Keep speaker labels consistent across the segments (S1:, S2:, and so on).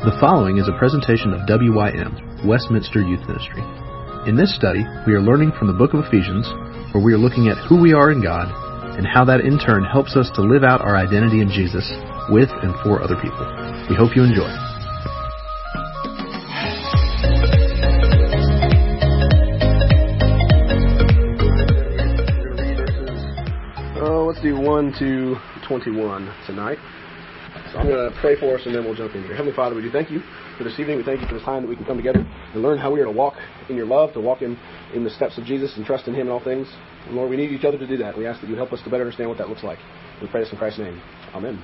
S1: The following is a presentation of WYM, Westminster Youth Ministry. In this study, we are learning from the book of Ephesians, where we are looking at who we are in God and how that in turn helps us to live out our identity in Jesus with and for other people. We hope you enjoy.
S2: Uh, let's do 1 to 21 tonight. I'm going to pray for us and then we'll jump in here. Heavenly Father, we do thank you for this evening. We thank you for this time that we can come together and learn how we are to walk in your love, to walk in, in the steps of Jesus and trust in him in all things. And Lord, we need each other to do that. We ask that you help us to better understand what that looks like. We pray this in Christ's name. Amen.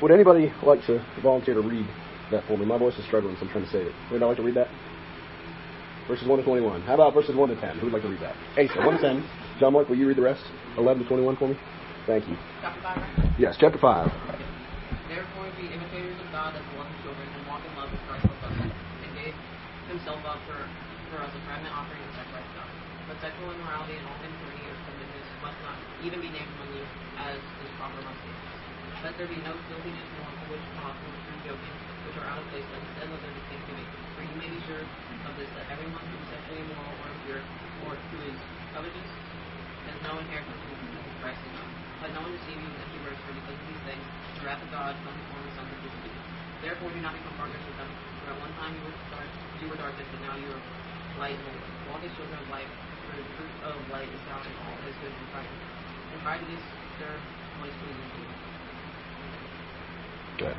S2: Would anybody like to volunteer to read that for me? My voice is struggling, so I'm trying to save it. Would anybody like to read that? Verses 1 to 21. How about verses 1 to 10? Who would like to read that? Asa, 1 to 10. John Mark, will you read the rest? 11 to 21 for me? Thank you.
S3: Chapter 5, right?
S2: Yes, chapter 5.
S3: Be imitators of God as beloved children, and walk in love as Christ loved us, and gave himself up for, for us a fragrant offering and sacrifice God. But sexual immorality and all impurity or covetousness must not even be named among you, as is proper among you. Let there be no filthiness, nor foolish talk, nor true joking, which are out of place, but instead let there be thanksgiving. For you may be sure of this, that everyone who is sexually immoral or impure, or who is covetous, has no inheritance with Christ in God. Let no one deceive you with empty words, for because of these things, the wrath of God comes upon the sons of disobedience. Therefore do not become partners with them, for at one time you were, dark, you were darkness, but now you are light and holy. Walk as children of light, for the fruit of light is found in all that is good and right. And try to do their ways pleasing to you.
S2: Good.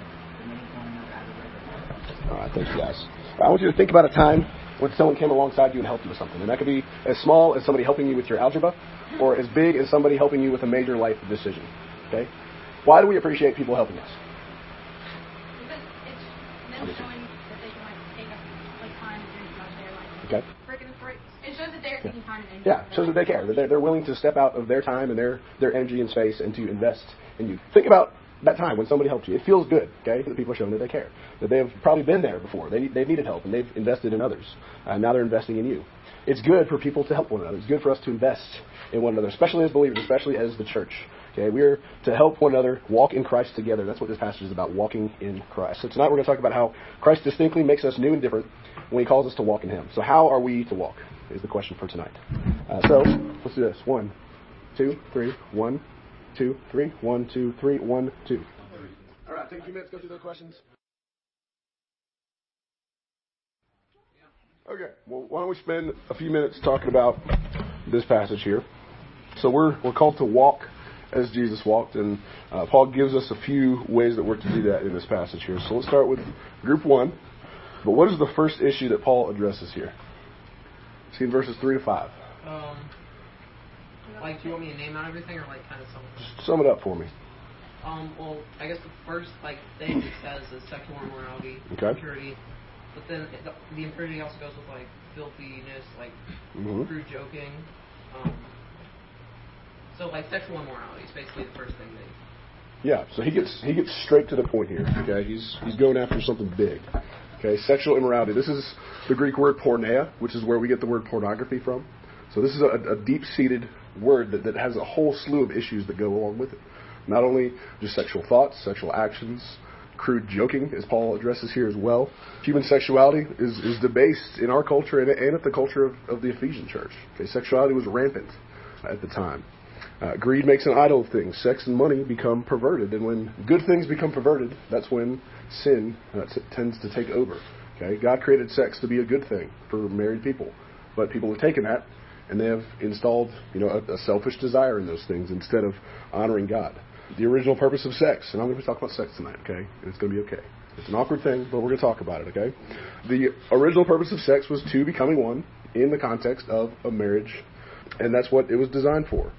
S4: part unfaithful to fornication, or even if we use people to fornication. That they do not, but they do people. When anything is so but alive is consistent. Anything that is presented is light, therefore is like, what goes to the alive in the Christ is found. Which are between has the law, not as unwise as light. Making the best use of time, so it is able. Therefore, do not be foolish to understand what the word is working. And do not get drunk with wine and food, which is the function. But until the spirit, and doesn't one another confident in spiritual confidence and humility before the Lord. Giving thanks always and for everything in God, Father, in the name of our Lord Christ, and the Lord Jesus Christ, submitting to one another as a reverend.
S2: All right, thanks, guys. I want you to think about a time when someone came alongside you and helped you with something. And that could be as small as somebody helping you with your algebra, or as big as somebody helping you with a major life decision. Okay? Why do we appreciate people helping us?
S5: Because it's showing that they can like take up like time and energy out of their.
S2: Okay?
S5: It shows that they're taking time and energy.
S2: Yeah,
S5: their
S2: shows that they care. That they're, they're willing to step out of their time and their, their energy and space and to invest in you. Think about that time when somebody helped you. It feels good, okay? That people are showing that they care. That they've probably been there before. They, they've needed help and they've invested in others. Uh, now they're investing in you. It's good for people to help one another. It's good for us to invest in one another, especially as believers, especially as the church. Okay, we're to help one another walk in Christ together. That's what this passage is about, walking in Christ. So tonight we're going to talk about how Christ distinctly makes us new and different when He calls us to walk in Him. So how are we to walk? Is the question for tonight. Uh, so let's do this. One, two, three. One, two, three. One, two, three. One, two. All right, take a few minutes. Go through those questions. Okay. Well, why don't we spend a few minutes talking about this passage here? So we're we're called to walk as Jesus walked, and uh, Paul gives us a few ways that we're to do that in this passage here. So let's start with group one. But what is the first issue that Paul addresses here? See in verses three to five.
S3: Um, like, do you want me to name out everything, or like kind of some?
S2: Just sum it up for me.
S3: Um, well, I guess the first like thing it says is sexual immorality,
S2: Okay.
S3: impurity, but then the, the impurity also goes with like filthiness, like
S2: Mhm.
S3: crude joking. Um, so like sexual immorality is basically the first thing that.
S2: Yeah, so he gets he gets straight to the point here. Okay, he's he's going after something big. Okay, sexual immorality. This is the Greek word porneia, which is where we get the word pornography from. So this is a, a deep-seated word that, that has a whole slew of issues that go along with it. Not only just sexual thoughts, sexual actions, crude joking, as Paul addresses here as well. Human sexuality is, is debased in our culture and, and at the culture of, of the Ephesian church. Okay, sexuality was rampant at the time. Uh, greed makes an idol of things. Sex and money become perverted, and when good things become perverted, that's when sin uh, t- tends to take over. Okay, God created sex to be a good thing for married people, but people have taken that and they have installed, you know, a, a selfish desire in those things instead of honoring God. The original purpose of sex, and I'm going to talk about sex tonight, okay? And it's going to be okay. It's an awkward thing, but we're going to talk about it, okay? The original purpose of sex was two becoming one in the context of a marriage, and that's what it was designed for.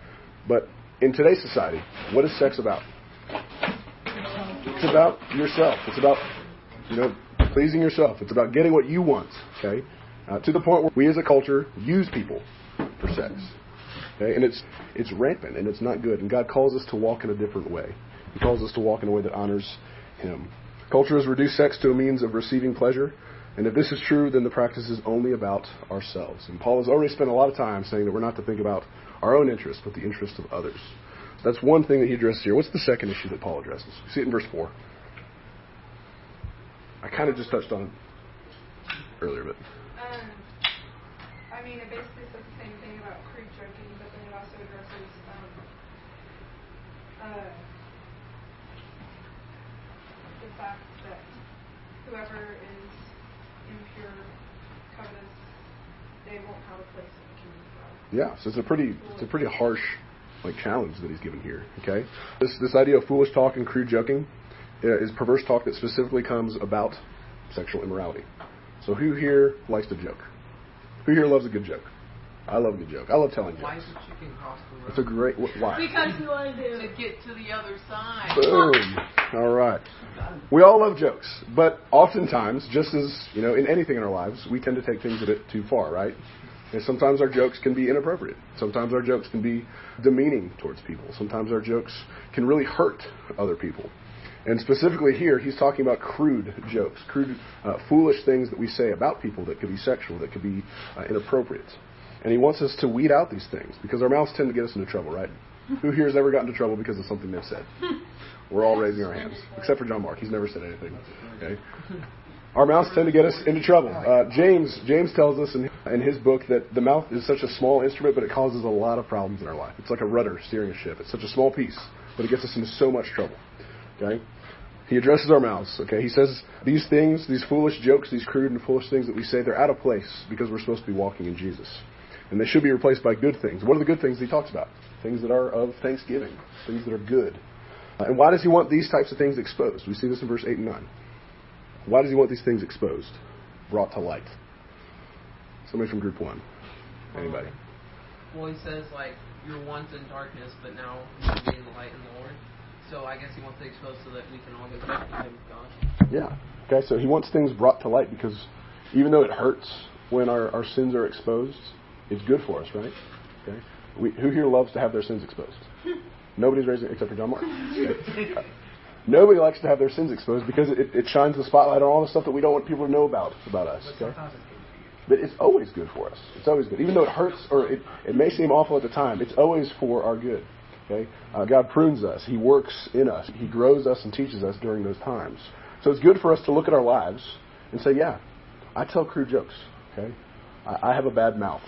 S2: But in today's society, what is sex about? It's about yourself. It's about, you know, pleasing yourself. It's about getting what you want, okay? Uh, to the point where we as a culture use people for sex. Okay? And it's, it's rampant and it's not good. And God calls us to walk in a different way. He calls us to walk in a way that honors Him. Culture has reduced sex to a means of receiving pleasure. And if this is true, then the practice is only about ourselves. And Paul has already spent a lot of time saying that we're not to think about our own interests, but the interests of others. That's one thing that he addresses here. What's the second issue that Paul addresses? You see it in verse 4. I kind of just touched on it earlier, but.
S6: Um, I mean, it basically says the same thing about crude joking, but then it also addresses um, uh, the fact that whoever is impure they won't have a place in the kingdom of God.
S2: Yeah, so it's a pretty it's a pretty harsh like challenge that he's given here. Okay, this this idea of foolish talk and crude joking uh, is perverse talk that specifically comes about sexual immorality. So who here likes to joke? Who here loves a good joke? I love a good joke. I love telling
S3: Why
S2: jokes.
S3: is the chicken cross the road?
S2: It's a great wh- why.
S5: Because you want to
S3: to
S5: do.
S3: get to the other side.
S2: Boom. All right. We all love jokes, but oftentimes, just as you know, in anything in our lives, we tend to take things a bit too far, right? And sometimes our jokes can be inappropriate. Sometimes our jokes can be demeaning towards people. Sometimes our jokes can really hurt other people. And specifically here, he's talking about crude jokes, crude, uh, foolish things that we say about people that could be sexual, that could be uh, inappropriate. And he wants us to weed out these things because our mouths tend to get us into trouble, right? Who here has ever gotten into trouble because of something they've said? We're all raising our hands, except for John Mark. He's never said anything. Okay. Our mouths tend to get us into trouble. Uh, James James tells us in, in his book that the mouth is such a small instrument, but it causes a lot of problems in our life. It's like a rudder steering a ship. It's such a small piece, but it gets us into so much trouble. Okay. He addresses our mouths. Okay. He says these things, these foolish jokes, these crude and foolish things that we say, they're out of place because we're supposed to be walking in Jesus, and they should be replaced by good things. What are the good things he talks about? Things that are of thanksgiving, things that are good. Uh, and why does he want these types of things exposed? We see this in verse eight and nine. Why does he want these things exposed, brought to light? Somebody from group one. Anybody?
S3: Well, he says like you're once in darkness, but now you be in the light in the Lord. So I guess he wants to exposed so that we can all go to the kingdom of God.
S2: Yeah. Okay, so he wants things brought to light because even though it hurts when our, our sins are exposed, it's good for us, right? Okay. We, who here loves to have their sins exposed? Nobody's raising except for John Mark. Okay. Uh, Nobody likes to have their sins exposed because it, it shines the spotlight on all the stuff that we don't want people to know about about us. Okay? But it's always good for us. It's always good. Even though it hurts or it, it may seem awful at the time, it's always for our good. Okay? Uh, God prunes us. He works in us. He grows us and teaches us during those times. So it's good for us to look at our lives and say, yeah, I tell crude jokes. Okay? I, I have a bad mouth.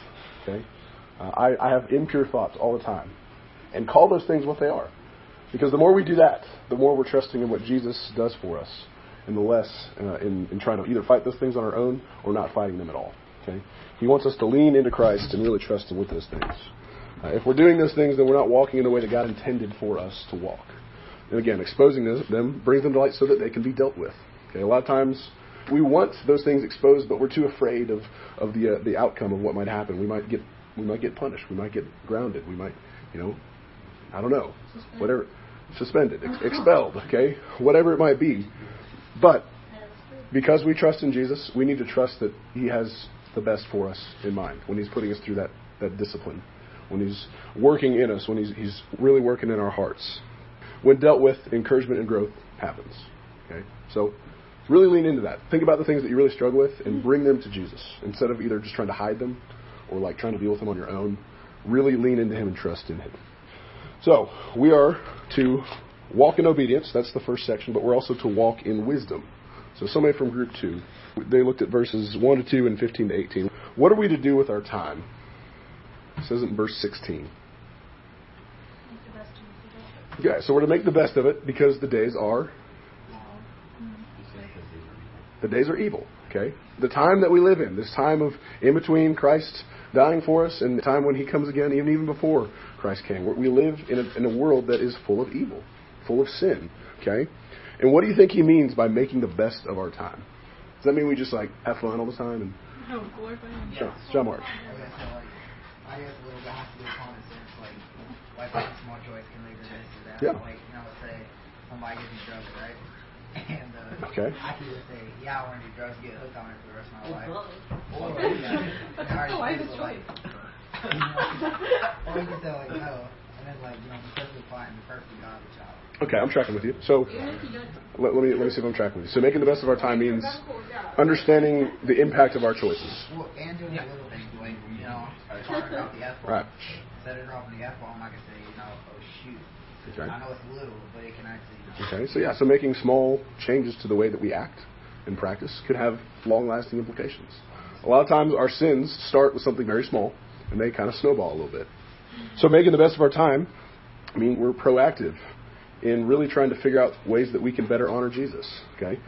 S2: Okay? Uh, I, I have impure thoughts all the time. And call those things what they are. Because the more we do that, the more we're trusting in what Jesus does for us, and the less uh, in, in trying to either fight those things on our own or not fighting them at all. Okay? He wants us to lean into Christ and really trust Him with those things. Uh, if we're doing those things, then we're not walking in the way that God intended for us to walk. And again, exposing them brings them to light so that they can be dealt with. Okay? A lot of times we want those things exposed, but we're too afraid of, of the, uh, the outcome of what might happen. We might get we might get punished. We might get grounded. We might, you know, I don't know, whatever, suspended, ex- expelled, okay, whatever it might be. But because we trust in Jesus, we need to trust that He has the best for us in mind when He's putting us through that, that discipline, when He's working in us, when he's, he's really working in our hearts. When dealt with, encouragement and growth happens. Okay, so really lean into that. Think about the things that you really struggle with and bring them to Jesus instead of either just trying to hide them or like trying to deal with them on your own. Really lean into Him and trust in Him. So, we are to walk in obedience. That's the first section, but we're also to walk in wisdom. So, somebody from group two, they looked at verses 1 to 2 and 15 to 18. What are we to do with our time? It says in verse 16. Yeah, so we're to make the best of it because the days are the days are evil. Okay, the time that we live in, this time of in between Christ dying for us and the time when He comes again, even even before Christ came, we live in a, in a world that is full of evil, full of sin. Okay, and what do you think He means by making the best of our time? Does that mean we just like have fun all the time? And
S5: No, glorify him.
S2: John, John Mark.
S7: Okay, so like, I guess a little bit has to do with common sense. Like, like find small joys can lead to this or that.
S2: Yeah.
S7: Like, you know, let's say somebody gives me drugs, right? And uh,
S2: Okay.
S7: I could just say, yeah, I want to do drugs, get hooked on it for the rest of my life.
S3: Well,
S7: Or, yeah, I already
S3: Life is
S7: like,
S3: choice.
S7: you know, or you can say like no, and then like you know because we find the perfect God, which I
S2: Okay, I'm tracking with you. So
S5: Even if you don't.
S2: let, let me let me see if I'm tracking with you. So making the best of our time means understanding the impact of our choices.
S7: Well, and doing the little things, like, you know, talking about the F bomb.
S2: Right.
S7: Instead of dropping the F bomb, I can say, you know, oh shoot.
S2: Okay.
S7: I know it's little, but it can actually, you.
S2: Okay, so yeah, so making small changes to the way that we act in practice could have long-lasting implications. A lot of times our sins start with something very small, and they kind of snowball a little bit. So making the best of our time, I mean, we're proactive in really trying to figure out ways that we can better honor Jesus. Okay,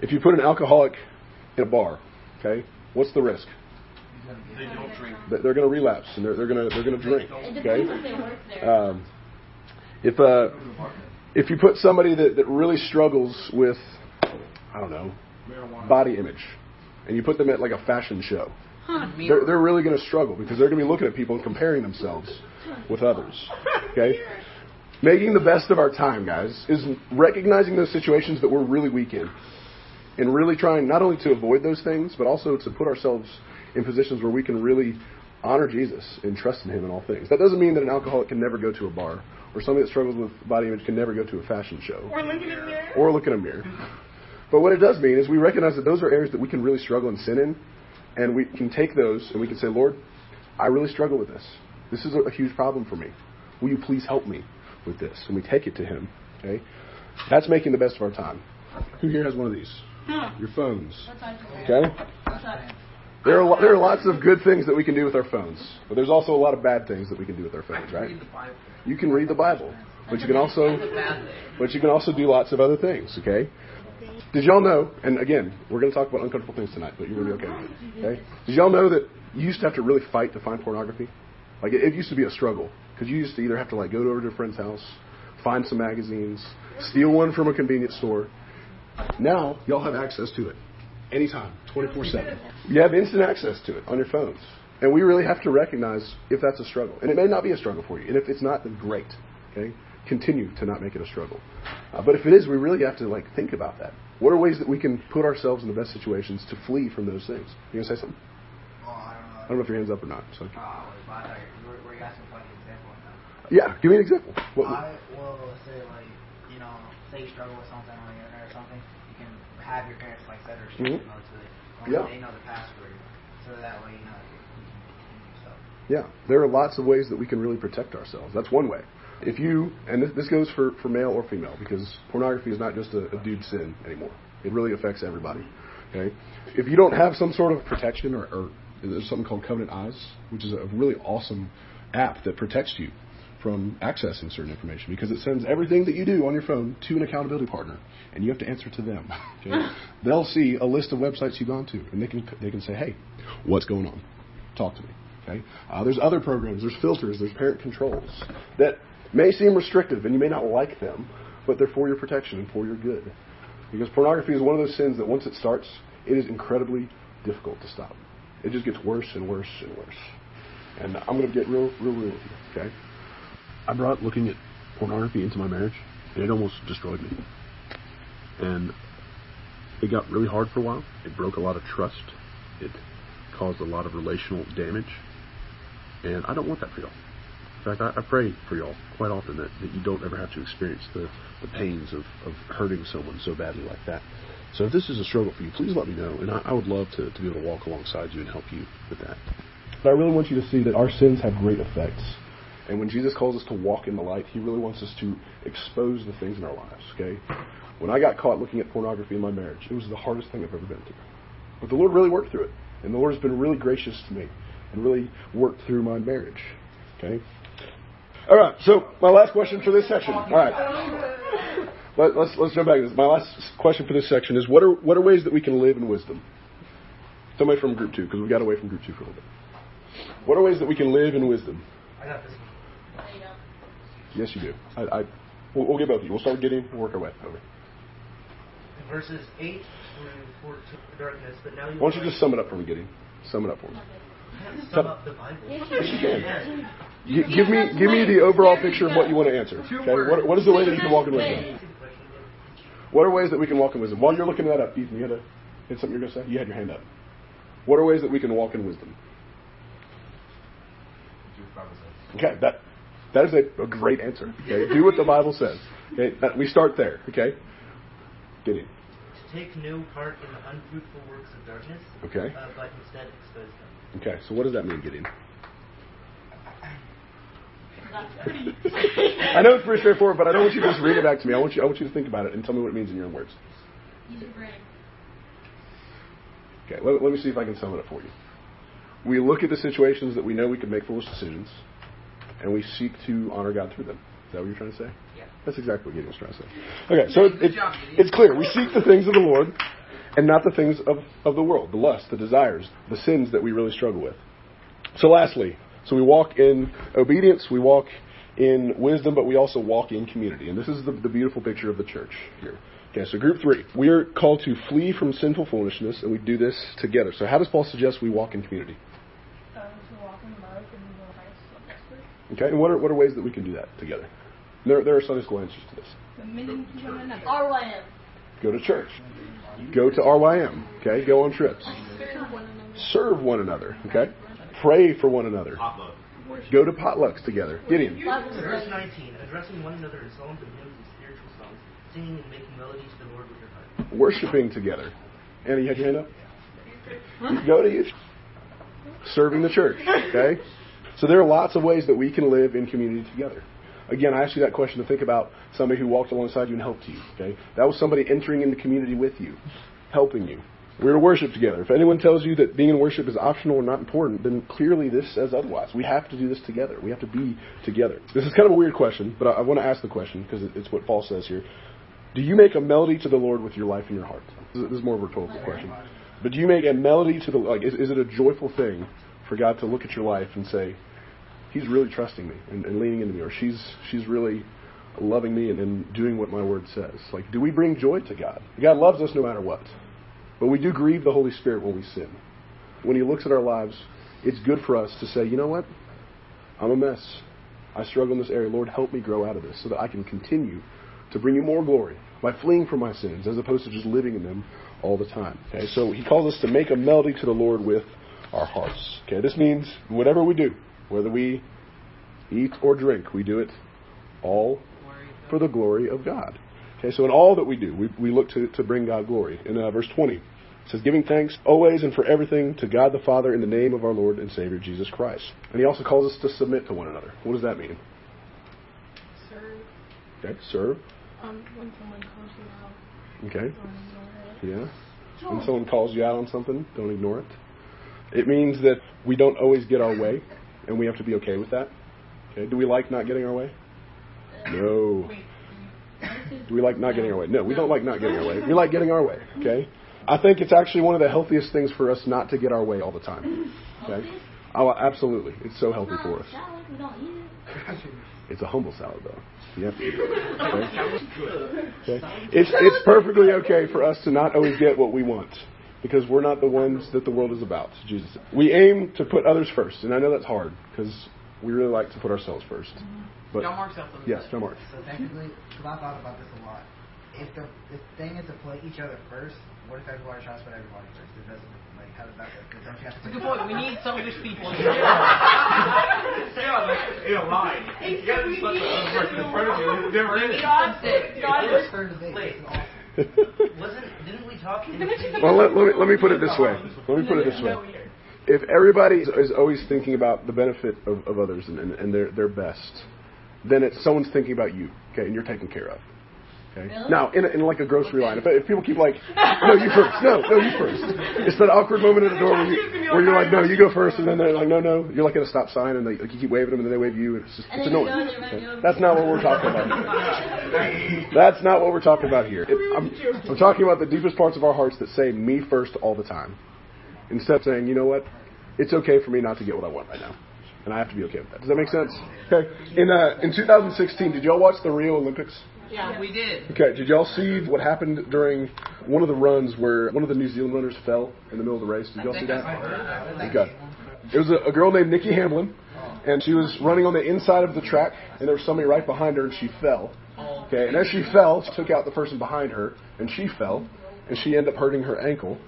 S2: if you put an alcoholic in a bar, okay, what's the risk?
S5: They don't drink.
S2: They're going to relapse and they're, they're going to they're going to drink. Okay.
S5: depends if they work there.
S2: Um, if uh, if you put somebody that, that really struggles with, I don't know, body image, and you put them at like a fashion show, they're, they're really going to struggle because they're going to be looking at people and comparing themselves with others. Okay? Making the best of our time, guys, is recognizing those situations that we're really weak in and really trying not only to avoid those things, but also to put ourselves in positions where we can really honor Jesus and trust in Him in all things. That doesn't mean that an alcoholic can never go to a bar, or somebody that struggles with body image can never go to a fashion show,
S6: Or look in the mirror.
S2: or look in a mirror. But what it does mean is we recognize that those are areas that we can really struggle and sin in, and we can take those and we can say, Lord, I really struggle with this. This is a, a huge problem for me. Will you please help me with this? And we take it to Him. Okay, that's making the best of our time. Who here has one of these? Your phones. Okay. There are, there are lots of good things that we can do with our phones, but there's also a lot of bad things that we can do with our phones, right? You can read the Bible, but you can also, but you can also do lots of other things. Okay? Did y'all know? And again, we're going to talk about uncomfortable things tonight, but you're going to be okay with it. Okay? Did y'all know that you used to have to really fight to find pornography? Like it, it used to be a struggle because you used to either have to like go over to a friend's house, find some magazines, steal one from a convenience store. Now y'all have access to it anytime, 24 7. You have instant access to it on your phones. And we really have to recognize if that's a struggle. And it may not be a struggle for you. And if it's not, then great. Okay? Continue to not make it a struggle. Uh, but if it is, we really have to like think about that. What are ways that we can put ourselves in the best situations to flee from those things? You gonna say something?
S7: Oh, I don't know.
S2: I don't know if your hand's up or not. So
S7: Oh, but I thought you were, were you asking for like an example
S2: yeah, give me an example. What,
S7: I will say like, you know, say you struggle with something on the internet or something, you can have your parents like restriction
S2: Mhm.
S7: mode to it.
S2: Yeah.
S7: They know the password, so that way you know you can continue stuff.
S2: Yeah, there are lots of ways that we can really protect ourselves. That's one way. If you, and this, this goes for, for male or female, because pornography is not just a, a dude sin anymore. It really affects everybody. Okay, if you don't have some sort of protection, or, or there's something called Covenant Eyes, which is a really awesome app that protects you from accessing certain information because it sends everything that you do on your phone to an accountability partner, and you have to answer to them. Okay? They'll see a list of websites you've gone to, and they can they can say, "Hey, what's going on? Talk to me." Okay? Uh, there's other programs, there's filters, there's parent controls that may seem restrictive, and you may not like them, but they're for your protection and for your good. Because pornography is one of those sins that once it starts, it is incredibly difficult to stop. It just gets worse and worse and worse. And I'm going to get real, real real with you. Okay? I brought looking at pornography into my marriage, and it almost destroyed me. And it got really hard for a while. It broke a lot of trust. It caused a lot of relational damage. And I don't want that for y'all. In fact, I, I pray for y'all quite often that, that you don't ever have to experience the, the pains of, of hurting someone so badly like that. So if this is a struggle for you, please let me know. And I, I would love to, to be able to walk alongside you and help you with that. But I really want you to see that our sins have great effects. And when Jesus calls us to walk in the light, he really wants us to expose the things in our lives, okay? When I got caught looking at pornography in my marriage, it was the hardest thing I've ever been through. But the Lord really worked through it. And the Lord has been really gracious to me and really worked through my marriage. Okay? All right, so my last question for this section. All right. Let, let's let's jump back to this. My last question for this section is what are what are ways that we can live in wisdom? Somebody from group two, because we got away from group two for a little bit. What are ways that we can live in wisdom?
S7: I got this one.
S5: You know.
S2: Yes, you do. I, I we'll, we'll get both of you. We'll start getting. We'll work our way over.
S8: In verses 8 through 14, darkness, but now you
S2: Why don't you just sum it up for me, Gideon? Sum it up for me.
S8: sum up the Bible?
S2: Yes, you can. G- give me give me the overall picture of what you want to answer. Okay, what, what is the way that you can walk in wisdom? What are ways that we can walk in wisdom? While you're looking that up, Ethan, you had, a, had something you're going to say? You had your hand up. What are ways that we can walk in wisdom? Okay, that that is a, a great answer. Okay, do what the Bible says. Okay, that, we start there. Okay, Gideon.
S8: To take no part in the unfruitful works of darkness,
S2: Okay,
S8: uh, but instead expose them.
S2: okay. So what does that mean, Gideon?
S5: That's pretty.
S2: I know it's pretty straightforward, but I don't want you to just read it back to me. I want you I want you to think about it and tell me what it means in your own words.
S5: Use your brain.
S2: Okay, let, let me see if I can sum it up for you. We look at the situations that we know we can make foolish decisions, and we seek to honor God through them. Is that what you're trying to say?
S7: Yeah.
S2: That's exactly what Gideon was trying to say. Okay, so it, it,
S7: job,
S2: it's clear. We seek the things of the Lord and not the things of, of the world, the lust, the desires, the sins that we really struggle with. So, lastly, so we walk in obedience, we walk in wisdom, but we also walk in community. And this is the, the beautiful picture of the church here. Okay, so group three. We are called to flee from sinful foolishness, and we do this together. So, how does Paul suggest we walk in community?
S6: Uh, to walk in love and the Christ of expert.
S2: Okay, and what are, what are ways that we can do that together? There, there are Sunday school answers to this.
S6: Submitting to one another.
S5: RYM.
S2: Go to church. Go to RYM. Okay, go on trips.
S6: Serve one another.
S2: Serve one another. Okay, pray for one another. Go to potlucks together. Gideon.
S8: Verse 19, addressing one another in psalms and hymns and spiritual songs, singing and making melodies to the Lord with your heart.
S2: Worshiping together. Anna, you had your hand up? Go to youth. Serving the church. Okay? So there are lots of ways that we can live in community together. Again, I asked you that question to think about somebody who walked alongside you and helped you. Okay? That was somebody entering into community with you, helping you. We're to worship together. If anyone tells you that being in worship is optional or not important, then clearly this says otherwise. We have to do this together. We have to be together. This is kind of a weird question, but I, I want to ask the question because it, it's what Paul says here. Do you make a melody to the Lord with your life and your heart? This is- this is more of a rhetorical question. But do you make a melody to the like? Is, is it a joyful thing for God to look at your life and say, He's really trusting me and, and leaning into me, or she's she's really loving me and, and doing what my word says? Like, do we bring joy to God? God loves us no matter what, but we do grieve the Holy Spirit when we sin. When He looks at our lives, it's good for us to say, you know what? I'm a mess. I struggle in this area. Lord, help me grow out of this so that I can continue to bring you more glory by fleeing from my sins as opposed to just living in them all the time. Okay, so he calls us to make a melody to the Lord with our hearts. Okay, this means whatever we do, whether we eat or drink, we do it all for the glory of God. Okay, so in all that we do, we, we look to, to bring God glory. In uh, verse 20, it says, giving thanks always and for everything to God the Father in the name of our Lord and Savior Jesus Christ. And he also calls us to submit to one another. What does that mean?
S6: Serve.
S2: Okay, serve.
S6: Um, when someone calls you out,
S2: Okay, yeah. When someone calls you out on something, don't ignore it. It means that we don't always get our way, and we have to be okay with that. Okay, do we like not getting our way? No. Do we like not getting our way? No, we don't like not getting our way. We like getting our way. Okay. I think it's actually one of the healthiest things for us not to get our way all the time. Okay. Oh, absolutely. It's so healthy for us. It's a humble salad, though. Okay? Okay? It's it's perfectly okay for us to not always get what we want because we're not the ones that the world is about. Jesus. We aim to put others first, and I know that's hard because we really like to put ourselves first. Mm-hmm. But
S7: John Mark said something.
S2: yes, John Mark.
S7: So technically, because I thought about this a lot. If the the thing is to put each other first, what if everybody tries to put everybody first? It doesn't like how does that work? 'Cause don't you have to?
S3: Good point. We need selfish people.
S9: Stay on in a line. You gotta just let the other person in front of you. Never did it.
S3: God said. God
S7: It's turn to big.
S9: Wait.
S7: It's awesome.
S8: Wasn't didn't we talk?
S2: Well, let, let, me, let me put it this way. Oh. Let me put it this way. If everybody is, is always thinking about the benefit of, of others and, and, and their, their best, then it's someone's thinking about you, okay, and you're taken care of. Okay. Now, in, a, in like a grocery line, if, if people keep like, no, you first, no, no, you first. It's that awkward moment at the door where, you, where you're like, no, you go first, and then they're like, no, no. You're like at a stop sign, and they, like, you keep waving them, and then they wave you, and it's just it's annoying.
S5: go and they run you
S2: Okay. That's not what we're talking about. Here. That's not what we're talking about here. It- I'm, I'm talking about the deepest parts of our hearts that say me first all the time. Instead of saying, you know what, it's okay for me not to get what I want right now. And I have to be okay with that. Does that make sense? Okay. In uh, in 2016, did y'all watch the Rio Olympics?
S3: Yeah, we did.
S2: Okay. Did y'all see what happened during one of the runs where one of the New Zealand runners fell in the middle of the race? Did y'all see that? Okay. It was a, a girl named Nikki Hamblin and she was running on the inside of the track, and there was somebody right behind her, and she fell. Okay, and as she fell, she took out the person behind her, and she fell, and she ended up hurting her ankle.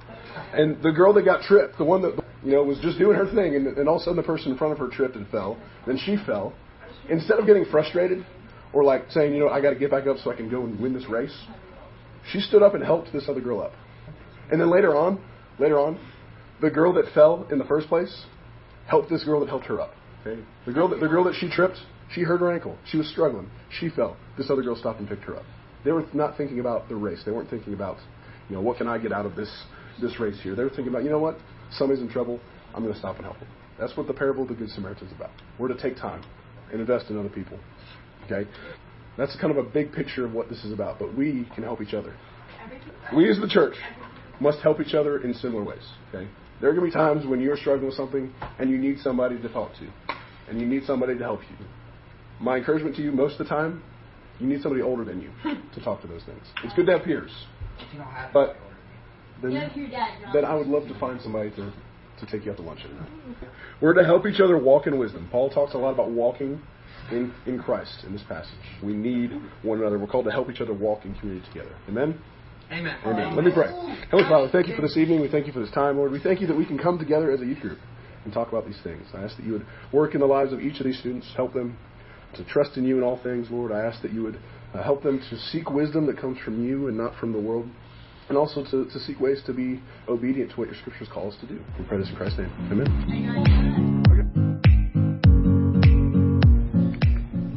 S2: And the girl that got tripped, the one that you know was just doing her thing, and, and all of a sudden the person in front of her tripped and fell. Then she fell. Instead of getting frustrated or like saying, you know, I got to get back up so I can go and win this race, she stood up and helped this other girl up. And then later on, later on, the girl that fell in the first place helped this girl that helped her up. Okay, the girl that the girl that she tripped, she hurt her ankle. She was struggling. She fell. This other girl stopped and picked her up. They were not thinking about the race. They weren't thinking about, you know, what can I get out of this this race here. They were thinking about, you know what? Somebody's in trouble. I'm going to stop and help them. That's what the parable of the Good Samaritan is about. We're to take time and invest in other people. Okay? That's kind of a big picture of what this is about. But we can help each other. We as the church must help each other in similar ways. Okay? There are going to be times when you're struggling with something and you need somebody to talk to. And you need somebody to help you. My encouragement to you most of the time, you need somebody older than you to talk to those things. It's good to have peers. But then, then I would love to find somebody to, to take you out to lunch. We're to help each other walk in wisdom. Paul talks a lot about walking in, in Christ in this passage. We need one another. We're called to help each other walk in community together. Amen?
S9: Amen.
S2: Amen. Let me pray. Heavenly Father, thank you for this evening. We thank you for this time, Lord. We thank you that we can come together as a youth group and talk about these things. I ask that you would work in the lives of each of these students, help them to trust in you in all things, Lord. I ask that you would uh, help them to seek wisdom that comes from you and not from the world and also to, to seek ways to be obedient to what your scriptures call us to do. We pray this in Christ's name. Amen.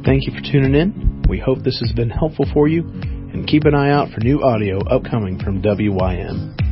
S1: Thank you for tuning in. We hope this has been helpful for you, and keep an eye out for new audio upcoming from WYM.